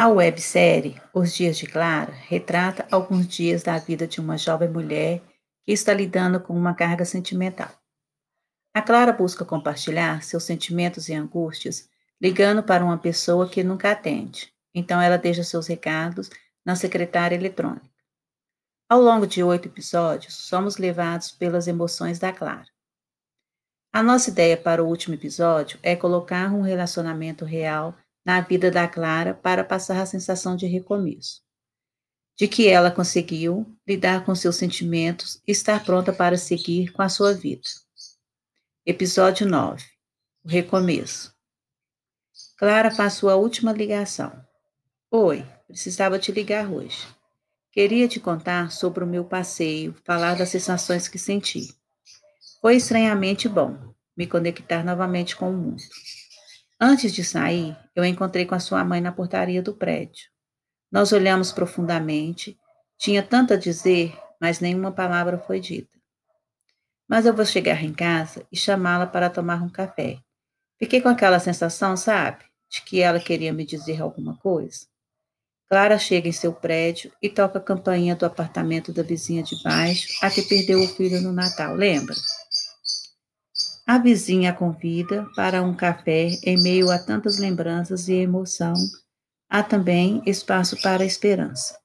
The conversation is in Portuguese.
A websérie Os Dias de Clara retrata alguns dias da vida de uma jovem mulher que está lidando com uma carga sentimental. A Clara busca compartilhar seus sentimentos e angústias ligando para uma pessoa que nunca atende. Então ela deixa seus recados na secretária eletrônica. Ao longo de oito episódios, somos levados pelas emoções da Clara. A nossa ideia para o último episódio é colocar um relacionamento real na vida da Clara para passar a sensação de recomeço, de que ela conseguiu lidar com seus sentimentos e estar pronta para seguir com a sua vida. Episódio 9 O Recomeço Clara faz sua última ligação. Oi, precisava te ligar hoje. Queria te contar sobre o meu passeio, falar das sensações que senti. Foi estranhamente bom me conectar novamente com o mundo. Antes de sair, eu encontrei com a sua mãe na portaria do prédio. Nós olhamos profundamente, tinha tanto a dizer, mas nenhuma palavra foi dita. Mas eu vou chegar em casa e chamá-la para tomar um café. Fiquei com aquela sensação, sabe, de que ela queria me dizer alguma coisa. Clara chega em seu prédio e toca a campainha do apartamento da vizinha de baixo, a que perdeu o filho no Natal, lembra? A vizinha convida para um café em meio a tantas lembranças e emoção. Há também espaço para esperança.